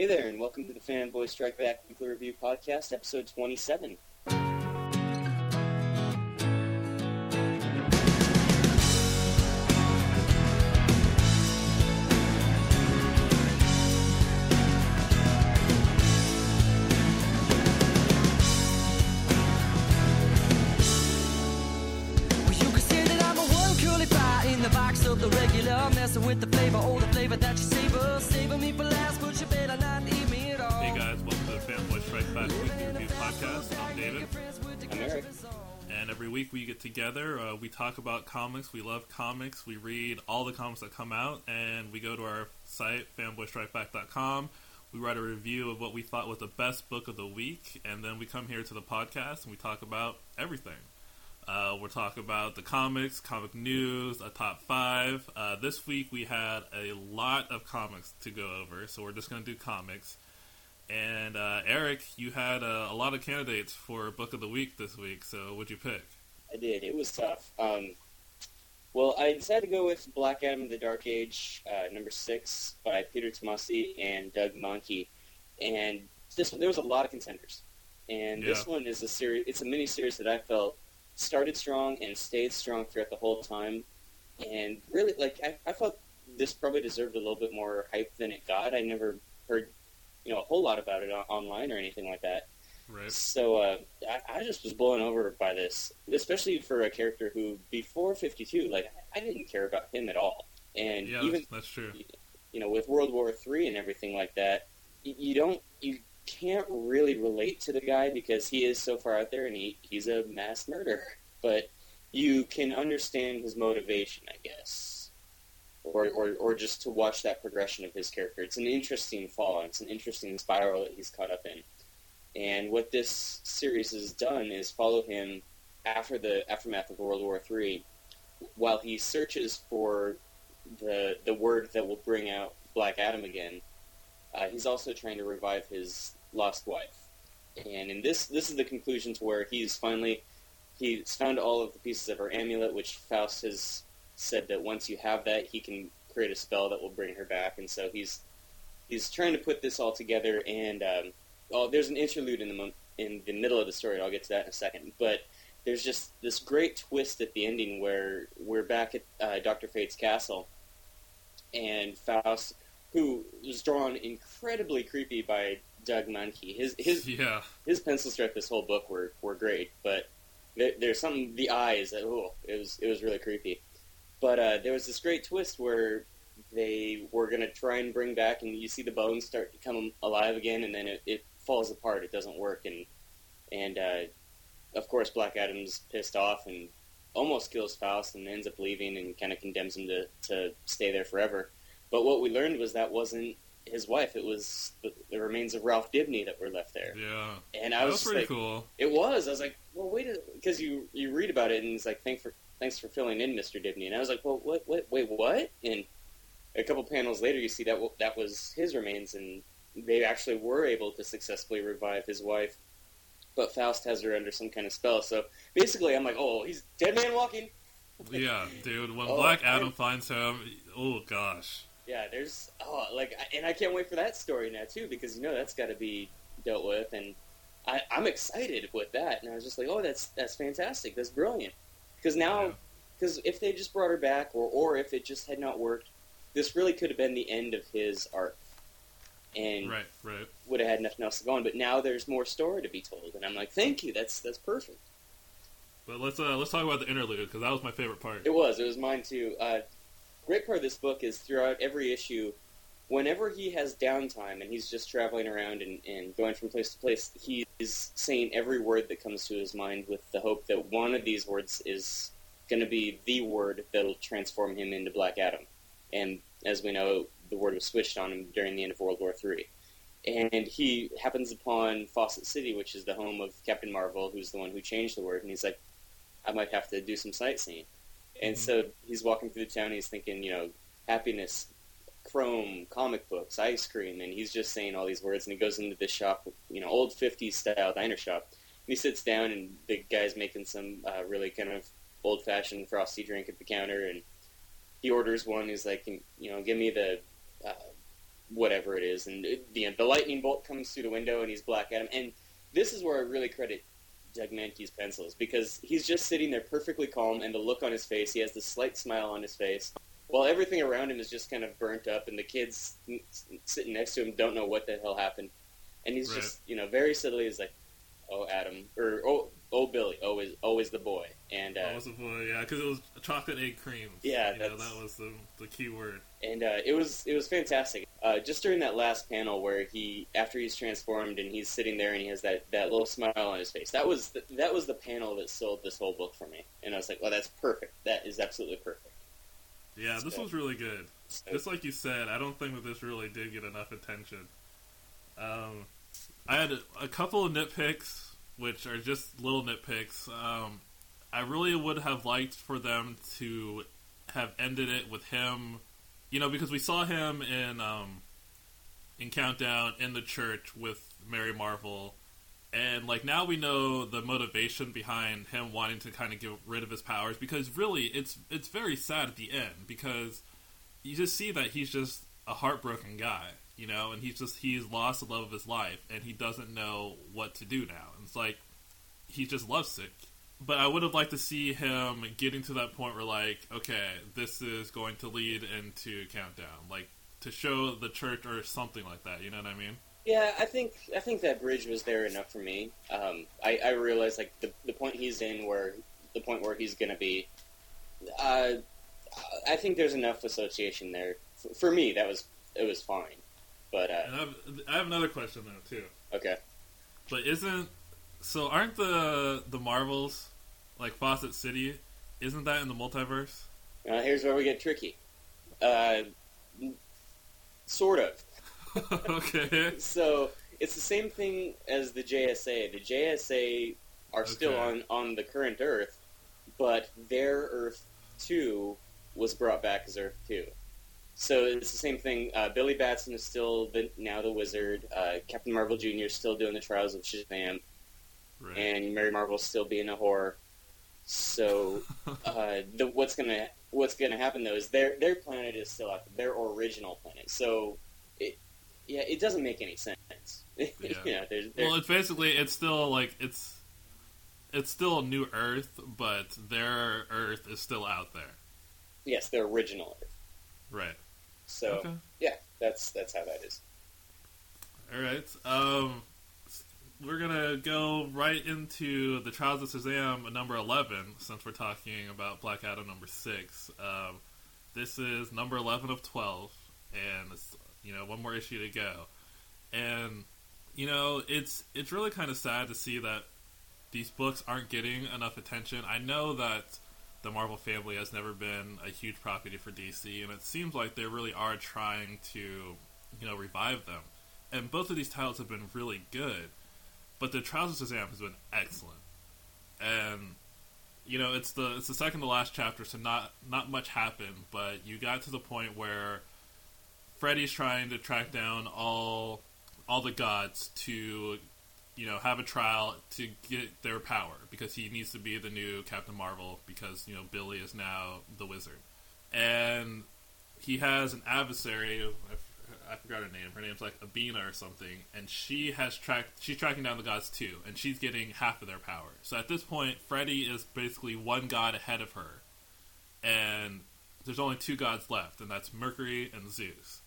Hey there, and welcome to the Fanboy Strike Back Weekly Review Podcast, episode 27. Every week we get together. Uh, we talk about comics. We love comics. We read all the comics that come out, and we go to our site fanboystrikeback.com. We write a review of what we thought was the best book of the week, and then we come here to the podcast and we talk about everything. Uh, we'll talk about the comics, comic news, a top five. Uh, this week we had a lot of comics to go over, so we're just going to do comics. And uh, Eric, you had uh, a lot of candidates for book of the week this week. So what'd you pick? I did. It was tough. Um, well, I decided to go with Black Adam: The Dark Age, uh, number six by Peter Tomasi and Doug Mahnke, and this there was a lot of contenders, and this one is a series. It's a mini series that I felt started strong and stayed strong throughout the whole time, and really like I, I felt this probably deserved a little bit more hype than it got. I never heard you know a whole lot about it on, online or anything like that. Right. So uh, I, I just was blown over by this, especially for a character who before fifty two, like I didn't care about him at all, and Yeah, even that's, that's true. you know with World War Three and everything like that, y- you don't you can't really relate to the guy because he is so far out there and he, he's a mass murderer, but you can understand his motivation, I guess. Or, or, or just to watch that progression of his character. It's an interesting fall. It's an interesting spiral that he's caught up in. And what this series has done is follow him after the aftermath of World War III, while he searches for the the word that will bring out Black Adam again. Uh, he's also trying to revive his lost wife, and in this this is the conclusion to where he's finally he's found all of the pieces of her amulet, which Faust has said that once you have that, he can create a spell that will bring her back, and so he's he's trying to put this all together. And um, oh, there's an interlude in the in the middle of the story. I'll get to that in a second, but there's just this great twist at the ending where we're back at uh, Doctor Fate's castle, and Faust, who was drawn incredibly creepy by Doug Mahnke. His his Yeah, his pencil stroke this whole book were, were great, but there, there's something the eyes that oh it was it was really creepy. But uh, there was this great twist where they were going to try and bring back, and you see the bones start to come alive again, and then it, it falls apart. It doesn't work, and and uh, of course Black Adam's pissed off and almost kills Faust, and ends up leaving and kind of condemns him to to stay there forever. But what we learned was that wasn't his wife; it was the, the remains of Ralph Dibny that were left there. yeah. And I That was, was pretty like, cool. it was. I was like, well, wait, because you you read about it and it's like, thank for thanks for filling in, Mister Dibny. And I was like, well, what, what, wait, what? And a couple panels later, you see that w- that was his remains, and they actually were able to successfully revive his wife. But Faust has her under some kind of spell. So basically, I'm like, oh, he's dead man walking. Yeah, dude. When Oh, Black Adam finds him, oh gosh. Yeah, there's oh, like, and I can't wait for that story now too because you know that's got to be dealt with, and I, I'm excited with that. And I was just like, oh, that's that's fantastic, that's brilliant. Because now, Yeah. because if they just brought her back, or or if it just had not worked, this really could have been the end of his arc, and Right, right. would have had nothing else to go on. But now there's more story to be told, and I'm like, thank you, that's that's perfect. But let's uh, let's talk about the interlude because that was my favorite part. It was. It was mine too. Uh, great part of this book is throughout every issue, whenever he has downtime and he's just traveling around and, and going from place to place, he is saying every word that comes to his mind with the hope that one of these words is going to be the word that'll transform him into Black Adam. And as we know, the word was switched on him during the end of World War III. And he happens upon Fawcett City, which is the home of Captain Marvel, who's the one who changed the word. And he's like, I might have to do some sightseeing. And mm-hmm. so he's walking through the town. And He's thinking, you know, happiness, chrome, comic books, ice cream, and he's just saying all these words. And he goes into this shop, you know, old '50s style diner shop. And he sits down, and the guy's making some uh, really kind of old-fashioned frosty drink at the counter, and he orders one. He's like, you know, give me the uh, whatever it is, and the the lightning bolt comes through the window, and he's Black Adam. And this is where I really credit Doug Mahnke's pencils because he's just sitting there perfectly calm, and the look on his face, he has this slight smile on his face, while everything around him is just kind of burnt up, and the kids sitting next to him don't know what the hell happened, and he's Right. just you know very subtly is like, "Oh Adam," or "Oh oh Billy," always always the boy, and uh, That was a boy, yeah, because it was chocolate egg cream. Yeah, know, that was the the key word. and uh, it was it was fantastic. Uh, just during that last panel where he, after he's transformed and he's sitting there and he has that, that little smile on his face, that was the, that was the panel that sold this whole book for me. And I was like, "Well, that's perfect. That is absolutely perfect." Yeah, this So- was really good. So, Just like you said, I don't think that this really did get enough attention. Um, I had a, a couple of nitpicks, which are just little nitpicks. Um, I really would have liked for them to have ended it with him, you know, because we saw him in um, in Countdown in the church with Mary Marvel, and like now we know the motivation behind him wanting to kind of get rid of his powers because really it's it's very sad at the end because you just see that he's just a heartbroken guy, you know, and he's just he's lost the love of his life and he doesn't know what to do now. It's like he's just lovesick. But I would have liked to see him getting to that point where like, okay, this is going to lead into countdown, like to show the church or something like that. You know what I mean? Yeah, I think I think that bridge was there enough for me. Um, I, I realized like the the point he's in, where the point where he's going to be. Uh, I think there's enough association there for, for me. That was it was fine, but uh, I have, I have another question though too. okay. But isn't so? Aren't the the Marvels like Fawcett City? Isn't that in the multiverse? Uh, here's where we get tricky. Uh, sort of. okay. So it's the same thing as the JSA. The JSA are still on, on the current Earth, but their Earth 2 was brought back as Earth 2. So it's the same thing. Uh, Billy Batson is still the, now the Wizard. Uh, Captain Marvel Jr. is still doing the Trials of Shazam, Right. and Mary Marvel's still being a whore. So uh, the, what's gonna what's gonna happen though is their their planet is still out their original planet. So it yeah it doesn't make any sense. Yeah. you know, there's, there- well, it's basically it's still like it's it's still a new Earth, but their Earth is still out there. yes, their original Earth. Right. So Okay. yeah, that's that's how that is. All right. Um, we're gonna go right into the Trials of Shazam number eleven, since we're talking about Black Adam number six. Um, this is number eleven of twelve, and it's you know one more issue to go, and you know it's it's really kind of sad to see that these books aren't getting enough attention. I know that the Marvel family has never been a huge property for DC, and it seems like they really are trying to you know revive them. And both of these titles have been really good, but the Trials of has been excellent, and you know it's the it's the second to last chapter, so not not much happened, but you got to the point where Freddy's trying to track down all all the gods to you know have a trial to get their power because he needs to be the new Captain Marvel because you know Billy is now the wizard, and he has an adversary. I forgot her name. Her name's like Abina or something, and she has tracked. She's tracking down the gods too, and she's getting half of their power. So at this point, Freddy is basically one god ahead of her, and there's only two gods left, and that's Mercury and Zeus.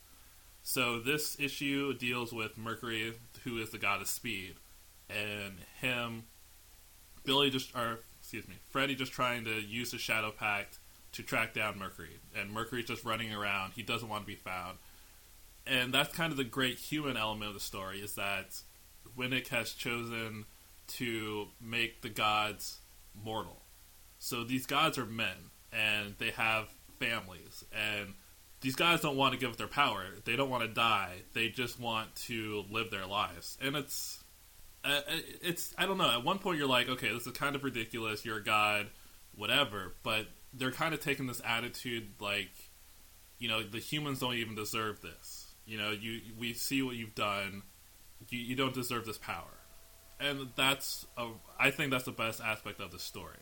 So this issue deals with Mercury, who is the god of speed, and him, Billy just, or excuse me, Freddy just trying to use the Shadow Pact to track down Mercury, and Mercury's just running around. He doesn't want to be found, and that's kind of the great human element of the story is that Winick has chosen to make the gods mortal. So these gods are men, and they have families, and these guys don't want to give up their power. They don't want to die. They just want to live their lives, and it's uh, it's I don't know. At one point, you're like, okay, this is kind of ridiculous. You're a god, whatever. But they're kind of taking this attitude, like, you know, the humans don't even deserve this. You know, you we see what you've done. You, you don't deserve this power, and that's a, I think that's the best aspect of the story.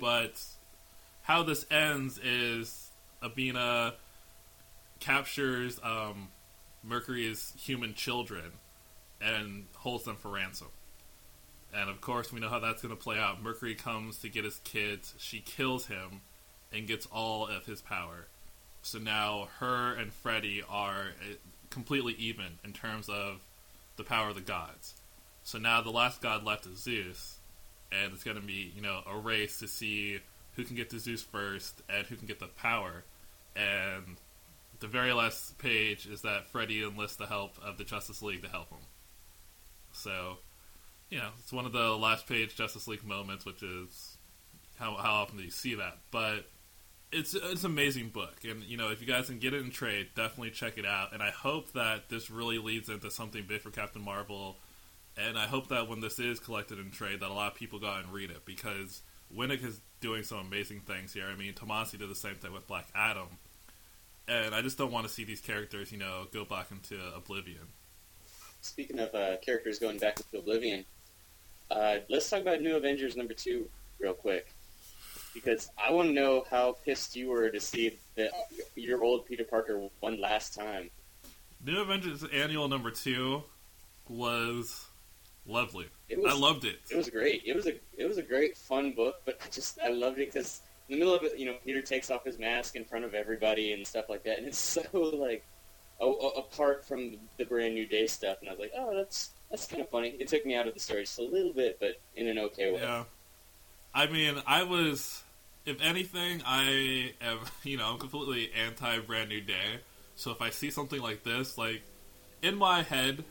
But how this ends is Abina captures um, Mercury's human children and holds them for ransom. And of course, we know how that's going to play out. Mercury comes to get his kids. She kills him and gets all of his power. So now her and Freddy are uh, completely even in terms of the power of the gods. So now the last god left is Zeus, and it's going to be you know a race to see who can get to Zeus first and who can get the power. And the very last page is that Freddy enlists the help of the Justice League to help him. So, you know, it's one of the last page Justice League moments, which is how how often do you see that? But it's it's an amazing book, and you know, if you guys can get it in trade, definitely check it out. And I hope that this really leads into something big for Captain Marvel. And I hope that when this is collected in trade, that a lot of people go out and read it because Winick is doing some amazing things here. I mean, Tomasi did the same thing with Black Adam, and I just don't want to see these characters, you know, go back into oblivion. Speaking of uh, characters going back into oblivion, uh, let's talk about New Avengers number two real quick because I want to know how pissed you were to see that your old Peter Parker one last time. New Avengers Annual number two was lovely. It was, I loved it. It was great. It was a it was a great fun book, but I just I loved it because in the middle of it, you know, Peter takes off his mask in front of everybody and stuff like that, and it's so like apart from the brand new day stuff, and I was like, oh, that's that's kind of funny. It took me out of the story just a little bit, but in an okay way. Yeah. I mean, I was, if anything, I am, you know, I'm completely anti Brand New Day. So if I see something like this, like in my head,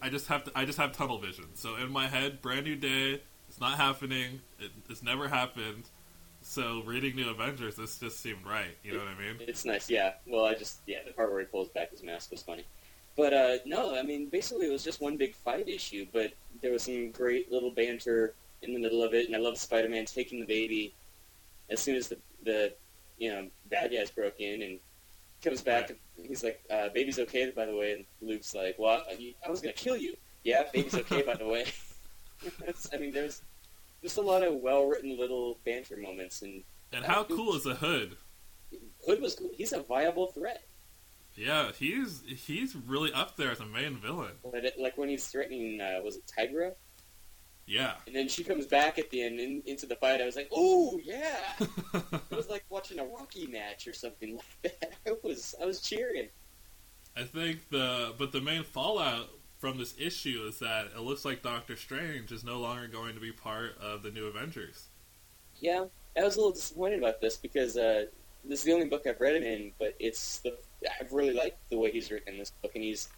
I just have to, I just have tunnel vision. So in my head, Brand New Day, it's not happening. It, it's never happened. So reading New Avengers, this just seemed right. You know what I mean? It's nice, yeah. Well, I just yeah, the part where he pulls back his mask was funny. But uh, no, I mean, basically it was just one big fight issue. But there was some great little banter in the middle of it, and I love Spider-Man taking the baby as soon as the the you know bad guys broke in and comes back. Right. And he's like, uh, "Baby's okay, by the way." And Luke's like, "Well, I, I was gonna kill you." Yeah, baby's okay, by the way. I mean, there's just a lot of well-written little banter moments, and And how cool is the Hood? Hood was cool. He's a viable threat. Yeah, he's he's really up there as a main villain. But it, like when he's threatening, uh, was it Tigra? Yeah. And then she comes back at the end in, into the fight. I was like, "Oh yeah!" it was like watching a Rocky match or something like that. I was I was cheering. I think the but the main fallout from this issue is that it looks like Doctor Strange is no longer going to be part of the new Avengers. Yeah, I was a little disappointed about this because uh, this is the only book I've read him in, but it's the I've really liked the way he's written this book, and he's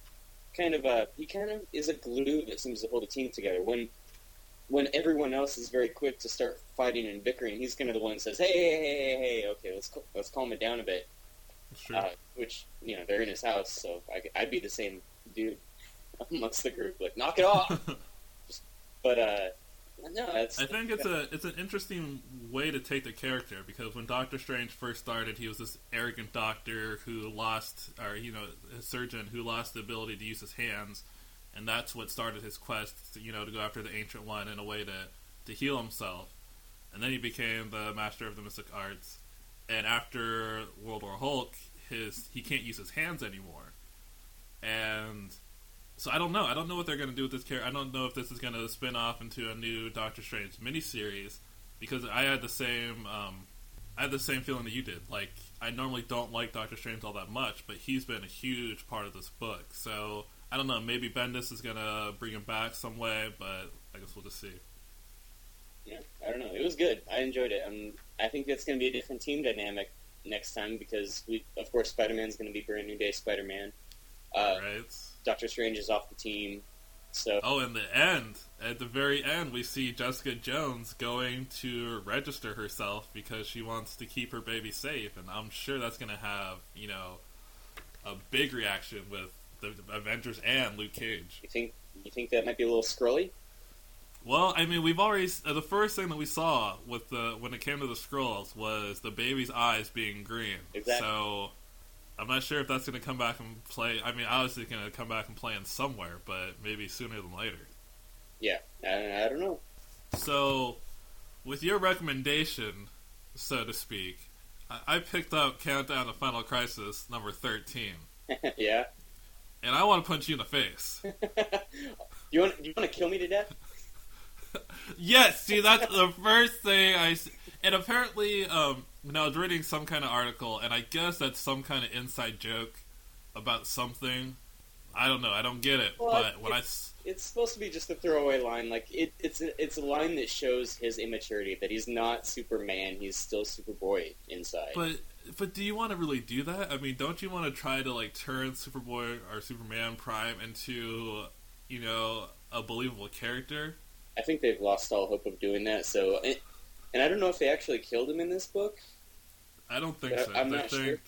kind of a he kind of is a glue that seems to hold a team together. When when everyone else is very quick to start fighting and bickering, he's kind of the one that says, "Hey, hey, hey, hey, hey okay, let's let's calm it down a bit." Uh, which you know they're in his house, so I, I'd be the same dude amongst the group, like knock it off. but uh, no, that's I think it's a it's an interesting way to take the character because when Doctor Strange first started, he was this arrogant doctor who lost, or you know, a surgeon who lost the ability to use his hands, and that's what started his quest, to, you know, to go after the Ancient One in a way to to heal himself. And then he became the master of the mystic arts. And after World War Hulk, his he can't use his hands anymore, and so I don't know. I don't know what they're going to do with this character. I don't know if this is going to spin off into a new Doctor Strange miniseries because I had the same um, I had the same feeling that you did. Like I normally don't like Doctor Strange all that much, but he's been a huge part of this book. So I don't know. Maybe Bendis is going to bring him back some way, but I guess we'll just see. Yeah, I don't know. It was good. I enjoyed it. Um, I think it's going to be a different team dynamic next time because we, of course, Spider Man's going to be brand new day Spider Man. Uh, right? Doctor Strange is off the team, so Oh, in the end, at the very end, we see Jessica Jones going to register herself because she wants to keep her baby safe, and I'm sure that's going to have you know a big reaction with the Avengers and Luke Cage. you think you think that might be a little Skrully? Well, I mean, we've already uh, the first thing that we saw with the when it came to the Skrulls was the baby's eyes being green. Exactly. So I'm not sure if that's going to come back and play. I mean, obviously, going to come back and play in somewhere, but maybe sooner than later. Yeah, I, I don't know. So, with your recommendation, so to speak, I, I picked up Countdown to Final Crisis number 13. yeah, and I want to punch you in the face. you want you want to kill me to death? Yes, see, that's the first thing I. And apparently, um, I was reading some kind of article, and I guess that's some kind of inside joke about something. I don't know. I don't get it. Well, but when I, it's- supposed to be just a throwaway line. Like it, it's a, it's a line that shows his immaturity. That he's not Superman. He's still Superboy inside. but but do you want to really do that? I mean, don't you want to try to like turn Superboy or Superman Prime into, you know, a believable character? I think they've lost all hope of doing that. So, and I don't know if they actually killed him in this book. I don't think so. I'm I not think sure.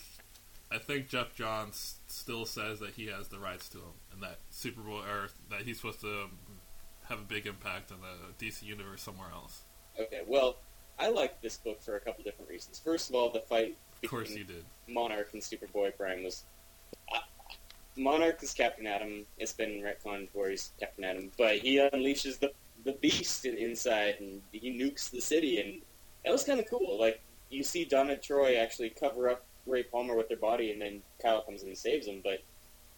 I think Geoff Johns still says that he has the rights to him, and that Superboy or that he's supposed to um, have a big impact on the DC universe somewhere else. Okay, well, I like this book for a couple different reasons. First of all, the fight Of course, you did. Monarch and Superboy Prime was. Uh, Monarch is Captain Atom. It's been retconned where he's Captain Atom, but he unleashes the the beast inside and he nukes the city, and that was kind of cool. Like you see Donna Troy actually cover up Ray Palmer with her body, and then Kyle comes in and saves him. But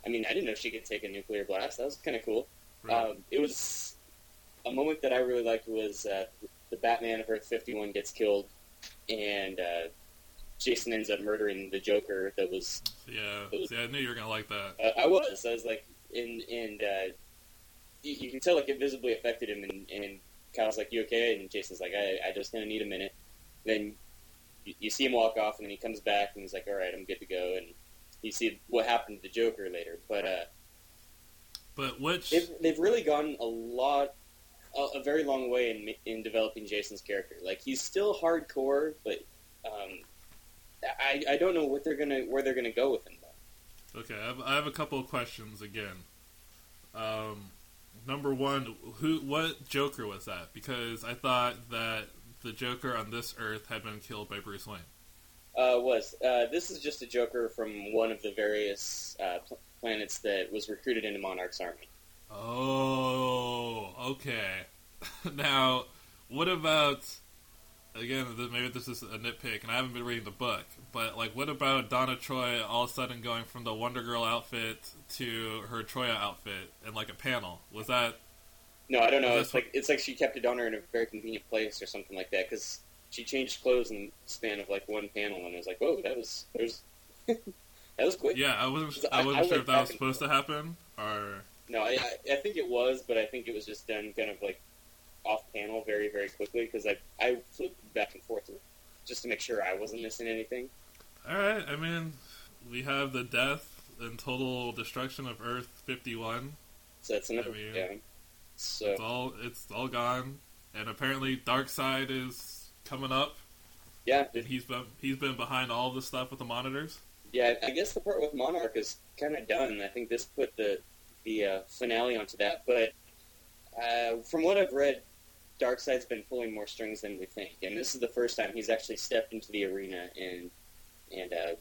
I mean, I didn't know she could take a nuclear blast. That was kind of cool. Right. Um, it was a moment that I really liked was uh, the Batman of Earth 51 gets killed, and uh, Jason ends up murdering the Joker. That was yeah. See, I knew you were gonna like that. uh, I was I was like, and and uh, you, you can tell like it visibly affected him. And, and Kyle's like, "You okay?" And Jason's like, "I I just gonna need a minute." Then you, you see him walk off, and then he comes back, and he's like, "All right, I'm good to go." And you see what happened to the Joker later, but. uh But which They've, they've really gone a lot, a, a very long way in in developing Jason's character. Like he's still hardcore, but um, I I don't know what they're gonna where they're gonna go with him. Though. Okay, I have, I have a couple of questions again. Um, number one, who, what Joker was that? Because I thought that the Joker on this Earth had been killed by Bruce Wayne. Uh, was uh, this is just a Joker from one of the various uh, pl- planets that was recruited into Monarch's army. Oh, okay. now, what about again? th- Maybe this is a nitpick, and I haven't been reading the book. But like, what about Donna Troy all of a sudden going from the Wonder Girl outfit to her Troia outfit in like a panel? Was that No, I don't know. It's like it's like she kept it on her in a very convenient place or something like that because she changed clothes in the span of like one panel, and it was like, "Whoa, that was there's that was quick." Yeah, I wasn't. I- I wasn't I sure if that was supposed to happen, or No, I, I think it was, but I think it was just done kind of like off panel very, very quickly because I I flipped back and forth just to make sure I wasn't missing anything. all right. I mean, we have the death and total destruction of Earth fifty one. So that's another I mean, yeah. So It's all it's all gone, and apparently Darkseid is coming up, yeah, and he's been he's been behind all the stuff with the monitors. yeah. I guess the part with Monarch is kind of done. I think this put the the uh, finale onto that. But uh, from what I've read, Darkseid's been pulling more strings than we think, and this is the first time he's actually stepped into the arena and and uh,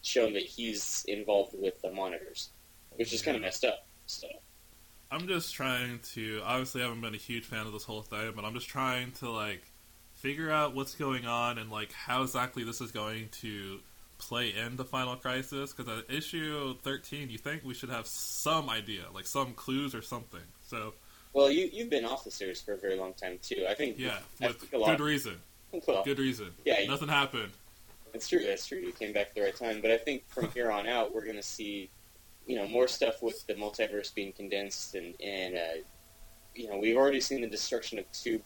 shown that he's involved with the monitors, which is kind of messed up. So. I'm just trying to. Obviously, I haven't been a huge fan of this whole thing, but I'm just trying to like figure out what's going on and like how exactly this is going to play into the Final Crisis. Because at issue 13, you think we should have some idea, like some clues or something. So Well, you you've been off the series for a very long time too. I think yeah, I with think good reason. well, Good reason. Yeah, you- nothing happened. That's true. That's true. You came back at the right time. But I think from here on out, we're going to see, you know, more stuff with the multiverse being condensed, and and uh, you know, we've already seen the destruction of two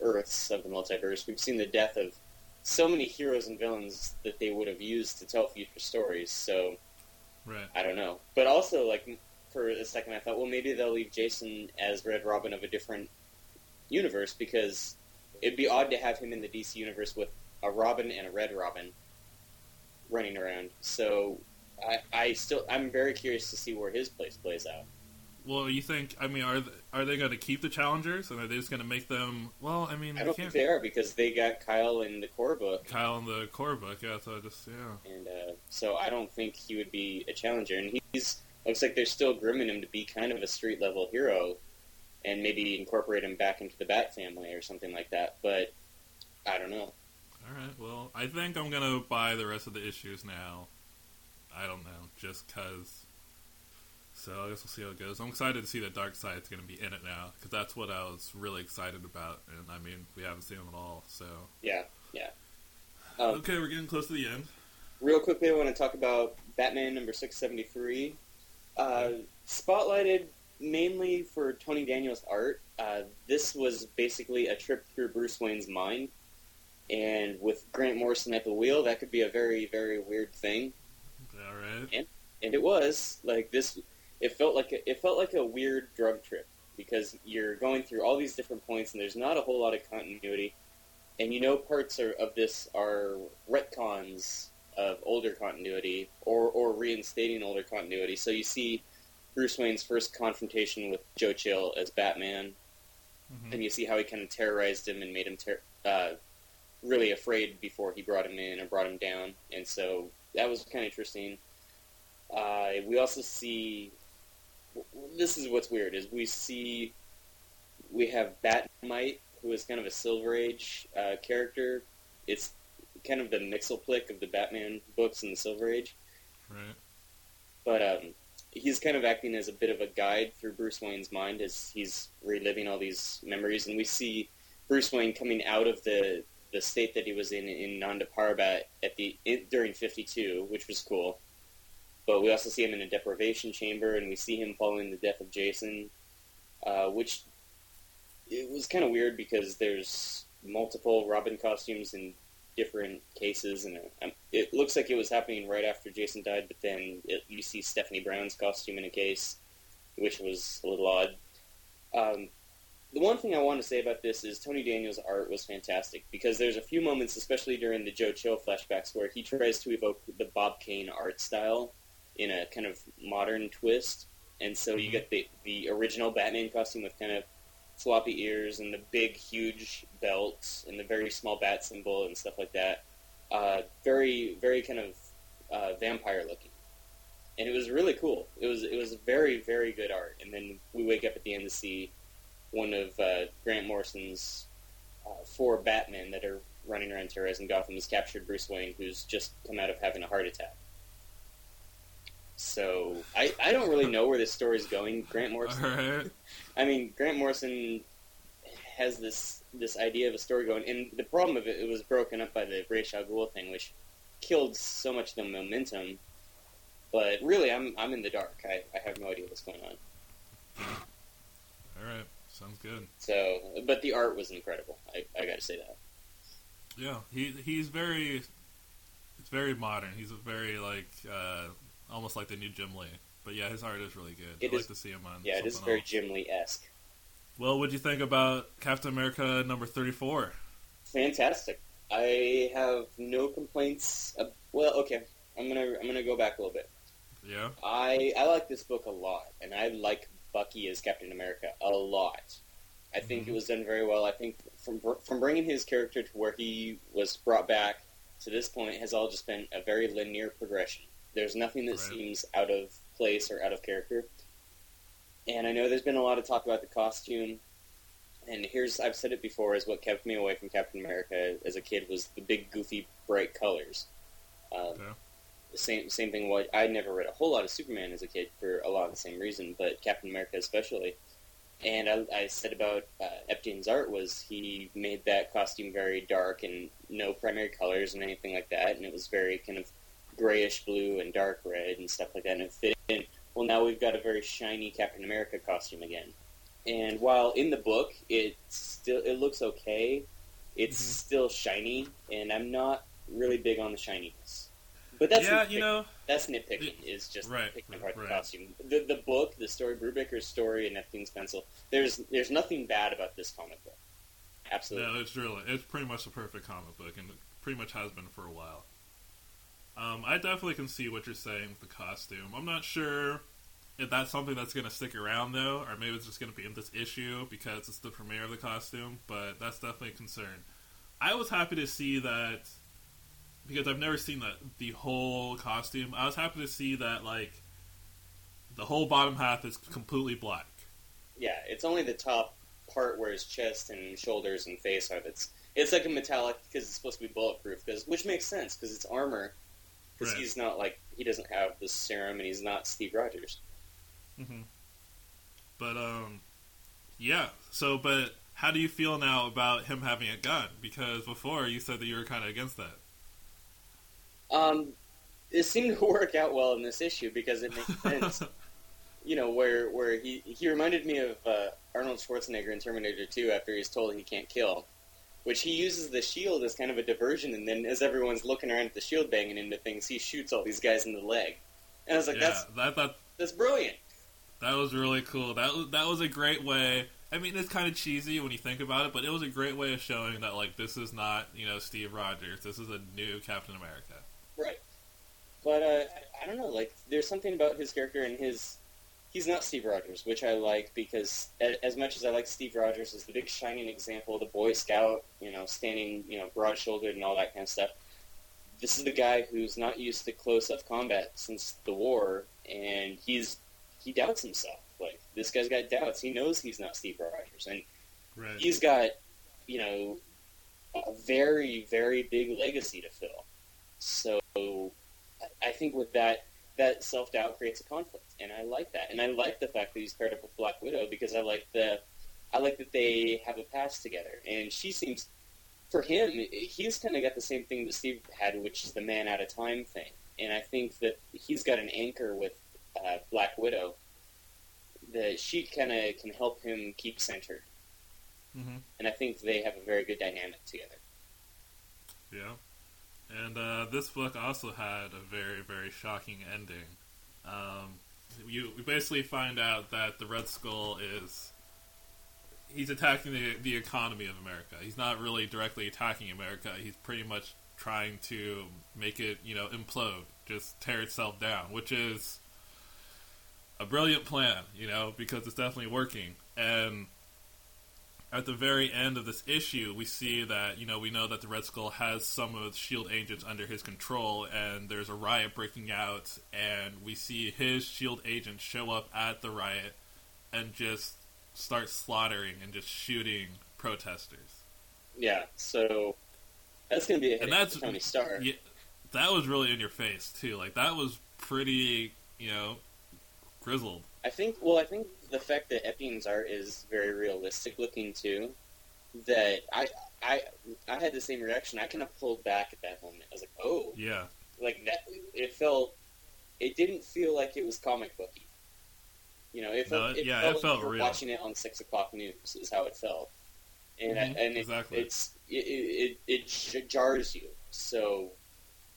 Earths of the multiverse. We've seen the death of so many heroes and villains that they would have used to tell future stories. So Right. I don't know. But also, like for a second, I thought, well, maybe they'll leave Jason as Red Robin of a different universe because it'd be odd to have him in the DC universe with a Robin and a Red Robin running around. So I, I still, I'm very curious to see where his place plays out. Well, you think? I mean, are th- are they going to keep the challengers, and are they just going to make them? Well, I mean, I don't think can't. they are because they got Kyle in the core book, Kyle in the core book, yeah. So I just yeah. and uh, so I don't think he would be a challenger. And he's looks like they're still grooming him to be kind of a street level hero, and maybe incorporate him back into the Bat family or something like that. But I don't know. All right. Well, I think I'm gonna buy the rest of the issues now. I don't know, just cause. So I guess we'll see how it goes. I'm excited to see that Darkseid's going to be in it now because that's what I was really excited about. And I mean, we haven't seen him at all. So Yeah, yeah. Um, okay, we're getting close to the end. Real quickly, I want to talk about Batman number 673. Uh, spotlighted mainly for Tony Daniels' art. Uh, this was basically a trip through Bruce Wayne's mind. And with Grant Morrison at the wheel, that could be a very, very weird thing. All right. And it was like this. It felt like a, it felt like a weird drug trip because you're going through all these different points, and there's not a whole lot of continuity. And you know, parts are, of this are retcons of older continuity or, or reinstating older continuity. So you see Bruce Wayne's first confrontation with Joe Chill as Batman, Mhm. and you see how he kind of terrorized him and made him ter- uh, really afraid before he brought him in and brought him down. And so that was kind of interesting. Uh, we also see this is what's weird is we see we have Bat-Mite, who is kind of a Silver Age uh, character. It's kind of the Mxyzptlk of the Batman books in the Silver Age, Right. but um, he's kind of acting as a bit of a guide through Bruce Wayne's mind as he's reliving all these memories, and we see Bruce Wayne coming out of the the state that he was in in Nanda Parbat at the in, during '52, which was cool. But we also see him in a deprivation chamber, and we see him following the death of Jason, uh, which it was kind of weird because there's multiple Robin costumes in different cases, and um, it looks like it was happening right after Jason died. But then it, you see Stephanie Brown's costume in a case, which was a little odd. Um, the one thing I want to say about this is Tony Daniels' art was fantastic because there's a few moments, especially during the Joe Chill flashbacks, where he tries to evoke the Bob Kane art style in a kind of modern twist. And so you Mhm. get the the original Batman costume with kind of floppy ears and the big, huge belt and the very small bat symbol and stuff like that. Uh, very, very kind of uh, vampire looking, and it was really cool. It was it was very, very good art. And then we wake up at the end to see one of uh, Grant Morrison's uh, four Batmen that are running around terrorizing Gotham has captured Bruce Wayne, who's just come out of having a heart attack. So I, I don't really know where this story is going. Grant Morrison. Right. I mean, Grant Morrison has this this idea of a story going, and the problem of it, it was broken up by the Ra's al Ghul thing, which killed so much of the momentum. But really, I'm I'm in the dark. I, I have no idea what's going on. All right. Sounds good. So, but the art was incredible. I, I got to say that. Yeah, he he's very it's very modern. He's a very like uh, almost like the new Jim Lee. But yeah, his art is really good. It I is- like to see him on. Yeah, it is very else. Jim Lee esque. Well, what'd you think about Captain America number thirty-four? Fantastic. I have no complaints. Of, well, okay, I'm gonna I'm gonna go back a little bit. Yeah. I I like this book a lot, and I like Bucky as Captain America a lot. I think Mhm. it was done very well. I think from from bringing his character to where he was brought back to this point has all just been a very linear progression. There's nothing that Right. seems out of place or out of character. And I know there's been a lot of talk about the costume. And here's I've said it before is what kept me away from Captain America as a kid was the big goofy bright colors. Um, Yeah. The same same thing. What I never read a whole lot of Superman as a kid for a lot of the same reason, but Captain America especially. And I, I said about uh, Epting's art was he made that costume very dark and no primary colors and anything like that, and it was very kind of grayish blue and dark red and stuff like that, and it fit in. Well, now we've got a very shiny Captain America costume again. And while in the book it still it looks okay, it's Mhm. still shiny, and I'm not really big on the shininess. But that's yeah, you know, that's nitpicking. Is just Right, picking right, apart the costume. The the book, the story, Brubaker's story, and Epting's pencil. There's there's nothing bad about this comic book. Absolutely. no, it's really it's pretty much the perfect comic book, and it pretty much has been for a while. Um, I definitely can see what you're saying with the costume. I'm not sure if that's something that's going to stick around though, or maybe it's just going to be in this issue because it's the premiere of the costume. But that's definitely a concern. I was happy to see that because I've never seen the the whole costume. I was happy to see that like the whole bottom half is completely black. Yeah, it's only the top part where his chest and shoulders and face are. That's it's like a metallic because it's supposed to be bulletproof. Because which makes sense because it's armor. Because Right. he's not like he doesn't have the serum and he's not Steve Rogers. hmm But um, yeah. So, but how do you feel now about him having a gun? Because before you said that you were kind of against that. Um, it seemed to work out well in this issue because it makes sense. you know, where where he he reminded me of uh, Arnold Schwarzenegger in Terminator 2 after he's told he can't kill, which he uses the shield as kind of a diversion, and then as everyone's looking around at the shield banging into things, he shoots all these guys in the leg. And I was like, yeah, that's that that that's brilliant. that was really cool. That was that was a great way. I mean, it's kind of cheesy when you think about it, but it was a great way of showing that like this is not you know Steve Rogers. This is a new Captain America. Right. But uh, I, don't know. Like, there's something about his character and his. He's not Steve Rogers, which I like because as much as I like Steve Rogers as the big shining example, the Boy Scout, you know, standing, you know, broad-shouldered and all that kind of stuff. This is the guy who's not used to close-up combat since the war, and he's he doubts himself. Like this guy's got doubts. He knows he's not Steve Rogers, and Right. he's got, you know, a very, very big legacy to fill. So I- I think with that, that self doubt creates a conflict, and I like that. And I like the fact that he's paired up with Black Widow because I like the, I like that they have a past together, and she seems, for him, he's kind of got the same thing that Steve had, which is the man out of time thing. And I think that he's got an anchor with uh, Black Widow that she kind of can help him keep centered hmm and I think they have a very good dynamic together. Yeah. And uh, this book also had a very, very shocking ending. Um, you we basically find out that the Red Skull is he's attacking the the economy of America. He's not really directly attacking America. He's pretty much trying to make it, you know, implode, just tear itself down, which is a brilliant plan, you know, because it's definitely working. And at the very end of this issue, we see that you know we know that the Red Skull has some of the Shield agents under his control, and there's a riot breaking out, and we see his Shield agents show up at the riot and just start slaughtering and just shooting protesters. Yeah, so that's going to be a hit And that's Tony Stark. Yeah, that was really in your face too. Like that was pretty, you know, grizzled. I think. Well, I think the fact that Epting's art is very realistic looking too. That I I I had the same reaction. I kind of pulled back at that moment. I was like, oh, Yeah, like that. It felt. It didn't feel like it was comic booky. You know, it No, felt. it- yeah, felt it felt like real. Watching it on six o'clock news is how it felt, and I, Mhm, and it, it's it it, it jars you. So,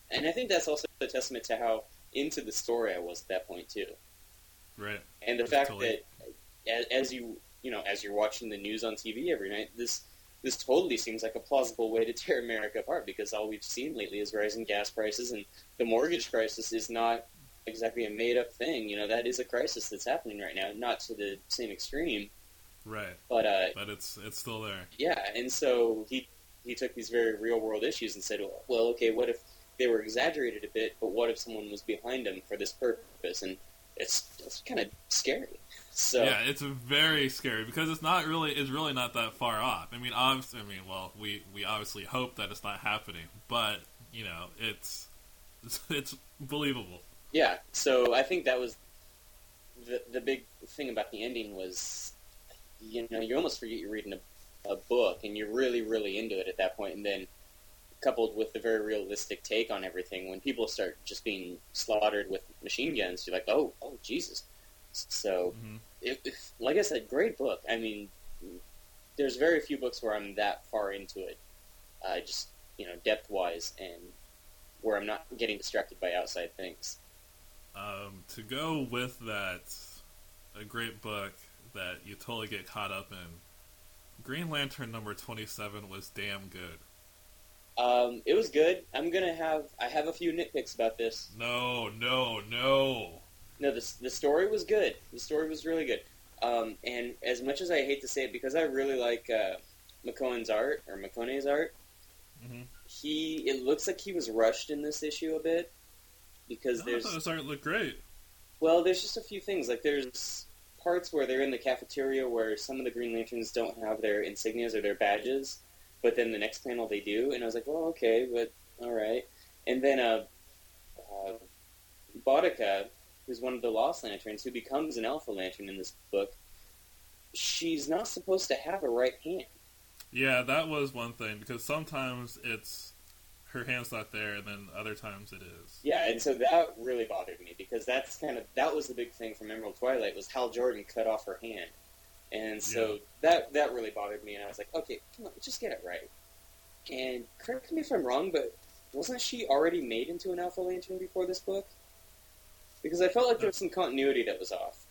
and I think that's also a testament to how into the story I was at that point too. Right. And the fact Totally. that as, as you you know as you're watching the news on TV every night, this this totally seems like a plausible way to tear America apart because all we've seen lately is rising gas prices and the mortgage crisis is not exactly a made up thing. You know that is a crisis that's happening right now, not to the same extreme, Right, but uh, but it's it's still there. yeah. And so he he took these very real world issues and said, well, okay, what if they were exaggerated a bit, but what if someone was behind them for this purpose? And it's it's kind of scary. So Yeah, it's very scary because it's not really it's really not that far off. I mean, obviously, I mean, well, we we obviously hope that it's not happening, but you know, it's it's, it's believable. Yeah, so I think that was the the big thing about the ending was, you know, you almost forget you're reading a, a book and you're really really into it at that point, and then coupled with the very realistic take on everything, when people start just being slaughtered with machine guns, you're like, oh, oh Jesus. So, hmm it, like I said, great book. I mean, there's very few books where I'm that far into it, uh, just you know, depth wise, and where I'm not getting distracted by outside things. Um, to go with that, a great book that you totally get caught up in. Green Lantern number twenty seven was damn good. Um, it was good. I'm gonna have I have a few nitpicks about this. No, no, no. No, the the story was good. The story was really good. Um, and as much as I hate to say it, because I really like uh, McCohen's art or McConaughey's art, Mhm. he it looks like he was rushed in this issue a bit because No, I thought this art looked great. well, there's just a few things like there's parts where they're in the cafeteria where some of the Green Lanterns don't have their insignias or their badges, but then the next panel they do, and I was like, well, okay, but all right. And then uh, uh, Boodikka, who's one of the Lost Lanterns, who becomes an Alpha Lantern in this book, she's not supposed to have a right hand. Yeah, that was one thing because sometimes it's her hand's not there, and then other times it is. Yeah, and so that really bothered me because that's kind of that was the big thing from Emerald Twilight was Hal Jordan cut off her hand, and so Yeah. that that really bothered me, and I was like, okay, come on, just get it right. And correct me if I'm wrong, but wasn't she already made into an Alpha Lantern before this book? Because I felt like there was some continuity that was off.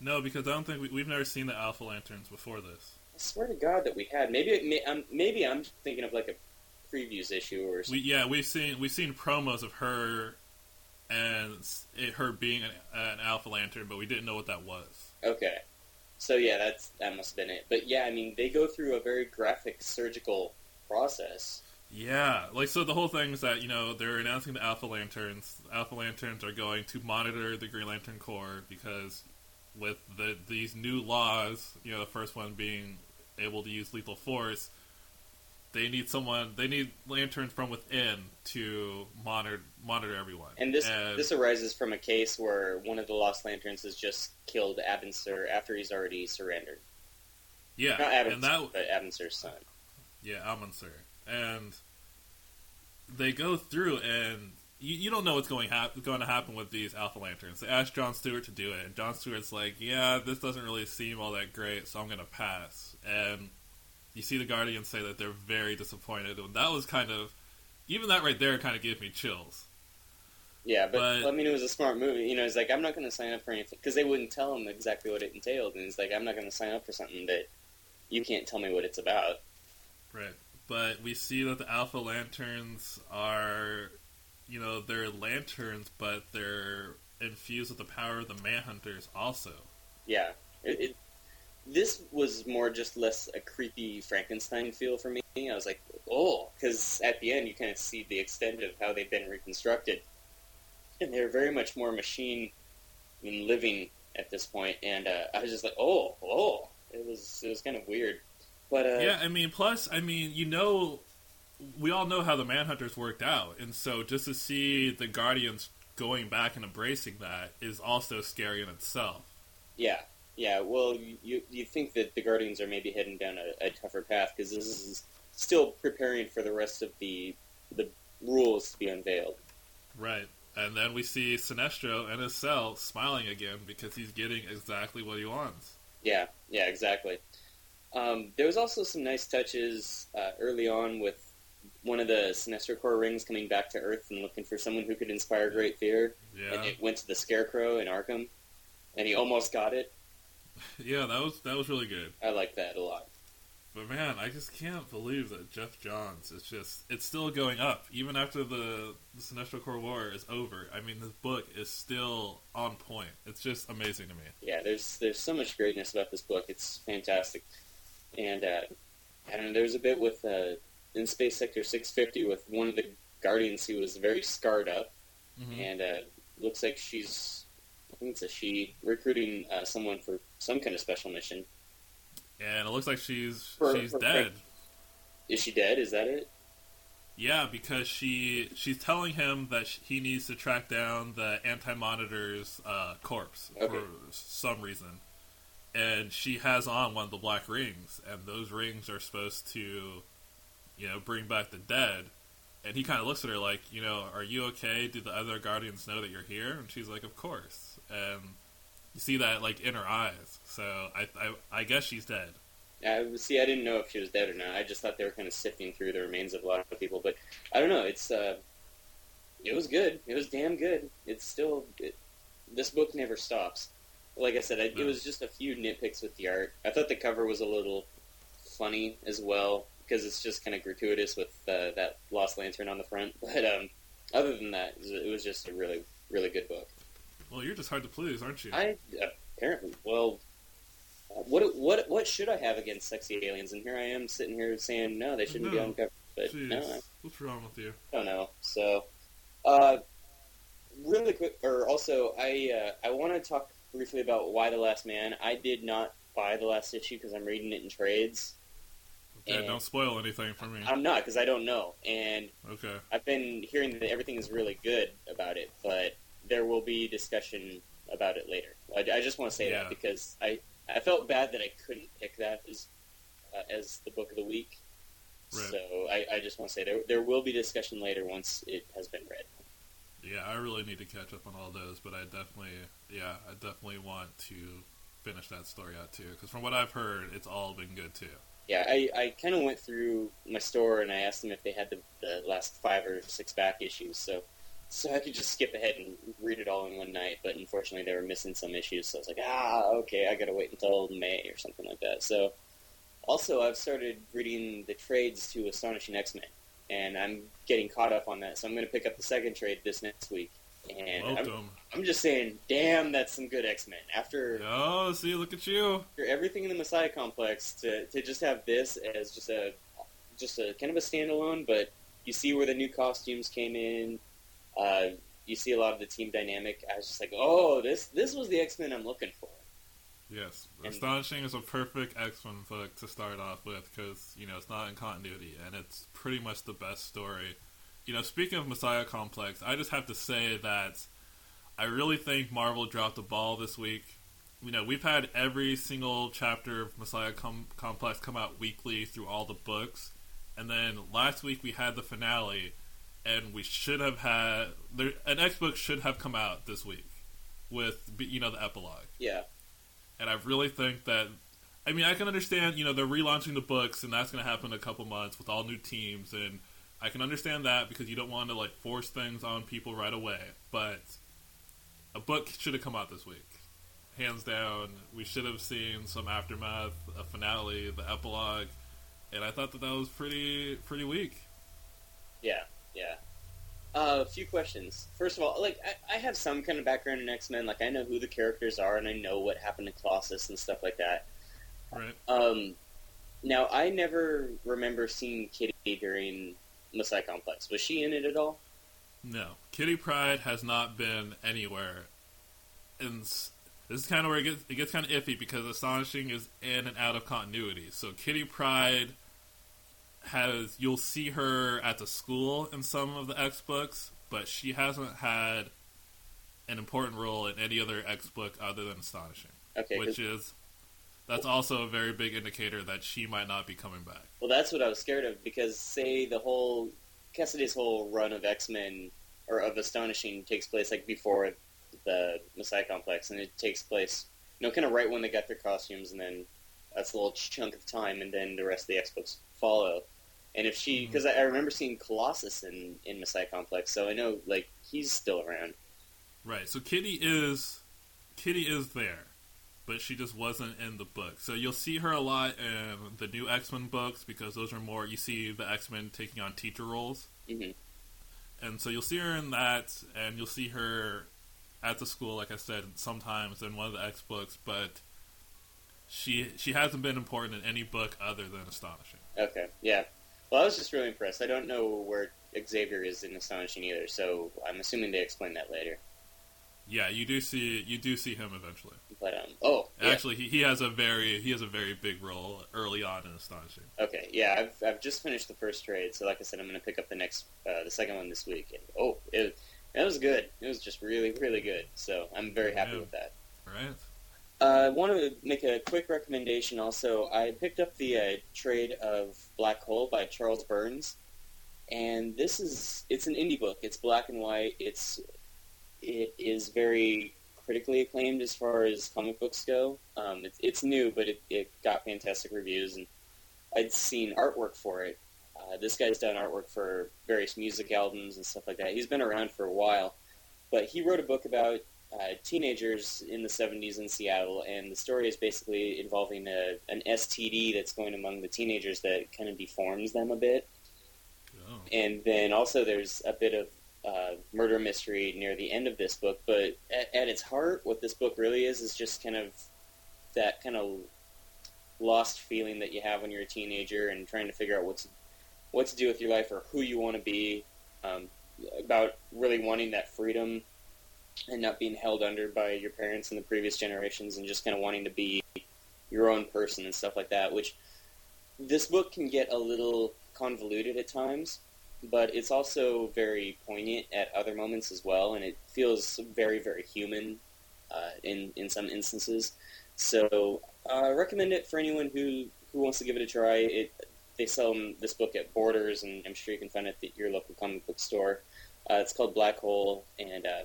No, because I don't think we, we've never seen the Alpha Lanterns before this. I swear to God that we had. Maybe it may, um, maybe I'm thinking of like a previews issue or We something. yeah, we've seen we've seen promos of her and it, her being an, an Alpha Lantern, but we didn't know what that was. Okay. So yeah, that's that must have been it. But yeah, I mean, they go through a very graphic surgical process. Yeah, like so the whole thing is that you know they're announcing the Alpha Lanterns. Alpha Lanterns are going to monitor the Green Lantern Corps because with the these new laws, you know, the first one being able to use lethal force, they need someone. They need lanterns from within to monitor monitor everyone. And this this arises from a case where one of the Lost Lanterns has just killed Abin Sur after he's already surrendered. yeah, Not Abin Sur, and that but Abin Sur's son. Yeah, Amon Sur. And they go through, and you, you don't know what's going, hap- going to happen with these Alpha Lanterns. They ask John Stewart to do it, and John Stewart's like, yeah, this doesn't really seem all that great, so I'm going to pass. And you see the Guardians say that they're very disappointed, and that was kind of, even that right there kind of gave me chills. Yeah, but, But- I mean, it was a smart move. You know, he's like, I'm not going to sign up for anything because they wouldn't tell him exactly what it entailed, and he's like, I'm not going to sign up for something that you can't tell me what it's about. Right. But we see that the Alpha Lanterns are, you know, they're lanterns, but they're infused with the power of the Manhunters also. Yeah, it, it, this was more just less a creepy Frankenstein feel for me. I was like, oh, because at the end you kind of see the extent of how they've been reconstructed, and they're very much more machine, mean, living at this point. And uh, I was just like, oh, oh, it was it was kind of weird, but uh, Yeah, I mean, plus, I mean, you know, we all know how the Manhunters worked out, and so just to see the Guardians going back and embracing that is also scary in itself. Yeah, yeah. Well, you you think that the Guardians are maybe heading down a, a tougher path because this is still preparing for the rest of the the rules to be unveiled. Right. And then we see Sinestro and his cell smiling again because he's getting exactly what he wants. Yeah, yeah, exactly. Um, there was also some nice touches uh, early on with one of the Sinestro Corps rings coming back to Earth and looking for someone who could inspire great fear. Yeah. And it went to the Scarecrow in Arkham, and he almost got it. Yeah, that was that was really good. I like that a lot. But man, I just can't believe that Geoff Johns is just it's still going up. Even after the, the Sinestro Corps War is over. I mean this book is still on point. It's just amazing to me. Yeah, there's there's so much greatness about this book. It's fantastic, and uh, I don't know. There's a bit with uh, in Space Sector 650 with one of the Guardians who was very scarred up, Mhm. and uh, looks like she's think it's a she recruiting uh, someone for some kind of special mission. And it looks like she's For- she's for- dead. Is she dead? Is that it? Yeah, because she she's telling him that he needs to track down the anti monitor's uh, corpse Okay. for some reason, and she has on one of the black rings, and those rings are supposed to, you know, bring back the dead. And he kind of looks at her like, you know, are you okay? Do the other guardians know that you're here? And she's like, of course. And you see that like in her eyes. So I I, I guess she's dead. See, I didn't know if she was dead or not. I just thought they were kind of sifting through the remains of a lot of people, but I don't know. It's uh, it was good. It was damn good. It's still it, this book never stops. Like I said, I, No. it was just a few nitpicks with the art. I thought the cover was a little funny as well because it's just kind of gratuitous with uh, that Lost Lantern on the front. But um, other than that, it was just a really really good book. Well, you're just hard to please, aren't you? I apparently well. uh, What what what should I have against sexy aliens? And here I am sitting here saying no, they shouldn't be No. on cover. But Jeez, no, I what's wrong with you? I don't know. So, uh, really quick, or also, I uh, I want to talk briefly about why the Last Man. I did not buy the last issue because I'm reading it in trades. Okay, don't spoil anything for me. I'm not because I don't know, and Okay. I've been hearing that everything is really good about it, but there will be discussion about it later. I, I just want to say Yeah. that because I I felt bad that I couldn't pick that as uh, as the book of the week. Right. So I, I just want to say there there will be discussion later once it has been read. Yeah, I really need to catch up on all those, but I definitely, yeah, I definitely want to finish that story out too. Because from what I've heard, it's all been good too. Yeah, I, I kind of went through my store and I asked them if they had the, the last five or six back issues, so so I could just skip ahead and read it all in one night. But unfortunately, they were missing some issues, so I was like, ah, okay, I got to wait until May or something like that. So also, I've started reading the trades to Astonishing X Men, and I'm getting caught up on that. So I'm going to pick up the second trade this next week. And I'm, I'm just saying, damn, that's some good X Men. After Oh, see, look at you. after everything in the Messiah complex to, to just have this as just a just a kind of a standalone, but you see where the new costumes came in. Uh, you see a lot of the team dynamic. I was just like, oh, this this was the X Men I'm looking for. Yes, And- Astonishing is a perfect X Men book to start off with because you know it's not in continuity and it's pretty much the best story. You know, speaking of Messiah Complex, I just have to say that I really think Marvel dropped the ball this week. You know, we've had every single chapter of Messiah Com- Complex come out weekly through all the books, and then last week we had the finale, and we should have had there, an X book should have come out this week with you know the epilogue Yeah, and I really think that. I mean, I can understand. You know, they're relaunching the books, and that's going to happen in a couple months with all new teams, and I can understand that because you don't want to like force things on people right away. But a book should have come out this week, hands down. We should have seen some aftermath, a finale, the epilogue, and I thought that that was pretty pretty weak. Uh, a few questions. First of all, like I, I have some kind of background in X Men. Like I know who the characters are, and I know what happened to Colossus and stuff like that. Right? Um, now I never remember seeing Kitty during Messiah Complex. Was she in it at all? No, Kitty Pryde has not been anywhere, and this is kind of where it gets it gets kind of iffy because Astonishing is in and out of continuity. So Kitty Pryde has you'll see her at the school in some of the X books, but she hasn't had an important role in any other X book other than Astonishing, Okay, which is that's also a very big indicator that she might not be coming back. well, that's what I was scared of because say the whole Cassaday's whole run of X Men or of Astonishing takes place like before the Messiah Complex, and it takes place, you know, kind of right when they got their costumes, and then that's a little chunk of time, and then the rest of the X books follow. And if she, because I, I remember seeing Colossus in in Messiah Complex, so I know like he's still around. Right. So Kitty is Kitty is there, but she just wasn't in the book. So you'll see her a lot in the new X Men books because those are more you see the X Men taking on teacher roles, hmm and so you'll see her in that, and you'll see her at the school, like I said, sometimes in one of the X books, but she she hasn't been important in any book other than Astonishing. Okay, yeah. Well, I was just really impressed. I don't know where Xavier is in Astonishing either, so I'm assuming they explain that later. Yeah, you do see you do see him eventually. But um, oh, yeah. Actually, he, he has a very he has a very big role early on in Astonishing. Okay, yeah, I've, I've just finished the first trade, so like I said, I'm going to pick up the next, uh, the second one this week. And oh, it, it was good. It was just really, really good. So I'm very happy Yeah. with that. Right. Uh, I want to make a quick recommendation. Also, I picked up the uh, trade of Black Hole by Charles Burns, and this is it's an indie book. It's black and white. It's it is very critically acclaimed as far as comic books go. Um, it's, it's new, but it, it got fantastic reviews, and I'd seen artwork for it. Uh, this guy's done artwork for various music albums and stuff like that. He's been around for a while, but he wrote a book about uh, teenagers in the 70s in Seattle, and the story is basically involving a, an STD that's going among the teenagers that kind of deforms them a bit. Oh. And then also there's a bit of uh, murder mystery near the end of this book, but at, at its heart, what this book really is is just kind of that kind of lost feeling that you have when you're a teenager and trying to figure out what's what to do with your life or who you want to be. Um, about really wanting that freedom and not being held under by your parents and the previous generations and just kind of wanting to be your own person and stuff like that, which this book can get a little convoluted at times. but it's also very poignant at other moments as well, and it feels very, very human uh, in in some instances. So uh, I recommend it for anyone who who wants to give it a try. It they sell this book at Borders, and I'm sure you can find it at your local comic book store. Uh, it's called Black Hole, and uh,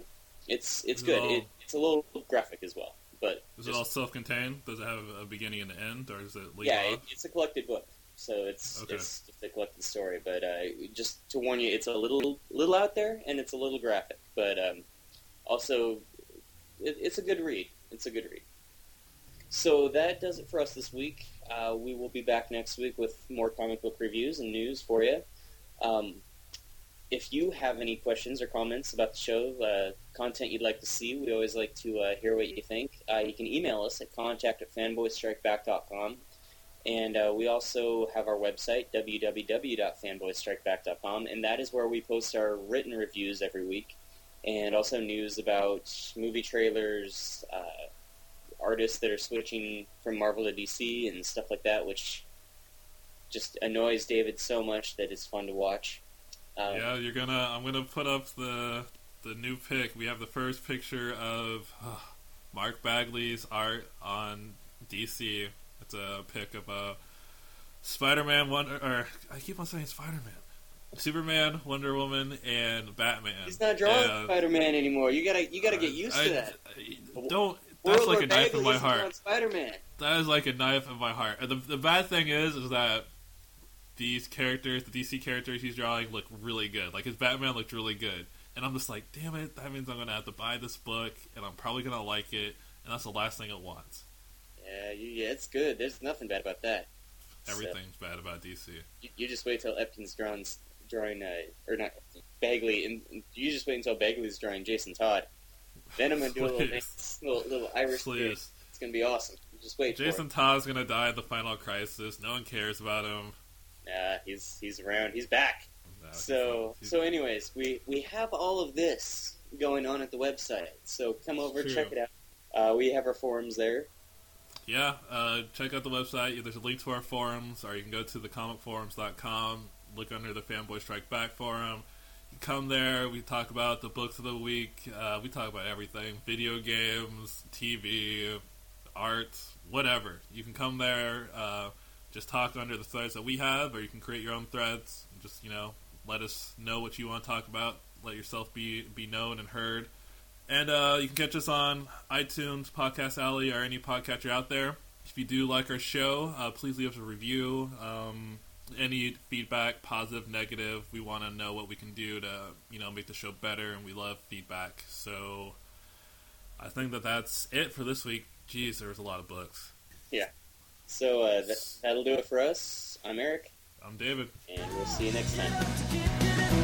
it's it's Is it good. all- It, it's a little graphic as well, but Is it all self-contained? Does it have a beginning and an end, or is it yeah, it, it's a collected book, so it's Okay. it's just a collected story. But uh, just to warn you, it's a little little out there, and it's a little graphic, but um, also it, it's a good read. It's a good read. So that does it for us this week. Uh, we will be back next week with more comic book reviews and news for you. Um, if you have any questions or comments about the show, uh, content you'd like to see, we always like to uh, hear what you think. Uh, you can email us at contact at fanboystrikeback.com. And uh, we also have our website, www.fanboystrikeback.com, and that is where we post our written reviews every week, and also news about movie trailers, uh, artists that are switching from Marvel to DC, and stuff like that, which just annoys David so much that it's fun to watch. Um, Yeah, you're gonna. I'm gonna put up the the new pic. We have the first picture of uh, Mark Bagley's art on DC. It's a pic of uh, Spider-Man, Wonder, or I keep on saying Spider-Man, Superman, Wonder Woman, and Batman. He's not drawing And, Spider-Man anymore. You gotta, you gotta get used I- to that. I- don't. That's World like War a knife Bagley in my heart. Spider-Man. That is like a knife in my heart. And the the bad thing is, is that these characters, the DC characters he's drawing, look really good. Like his Batman looked really good, and I'm just like, damn it, that means I'm gonna have to buy this book, and I'm probably gonna like it, and that's the last thing it wants. Yeah, you, yeah, it's good. There's nothing bad about that. So, Everything's bad about DC. you, you just wait till Epting's drawing, drawing, uh, or not Bagley, and you just wait until Bagley's drawing Jason Todd. Then I'm gonna do a little, little, little Irish thing. It's gonna be awesome. Just wait Jason Todd's gonna die at the final crisis. No one cares about him. Nah, he's he's around. He's back. No, So he's- so, anyways, we we have all of this going on at the website. So come over, True. check it out. Uh, we have our forums there. yeah, uh, check out the website. There's a link to our forums, or you can go to thecomicforums.com, look under the Fanboy Strike Back forum. You come there, we talk about the books of the week, uh, we talk about everything video games, TV, art, whatever. You can come there, uh, just talk under the threads that we have, or you can create your own threads. Just, you know, let us know what you want to talk about, let yourself be, be known and heard. And uh, you can catch us on iTunes, Podcast Alley, or any podcatcher out there. If you do like our show, uh, please leave us a review. Um, any feedback, positive, negative, we want to know what we can do to, you know, make the show better, and we love feedback. So, I think that that's it for this week. Jeez, there was a lot of books. So uh, that, that'll do it for us. I'm Eric, I'm David. and we'll see you next time.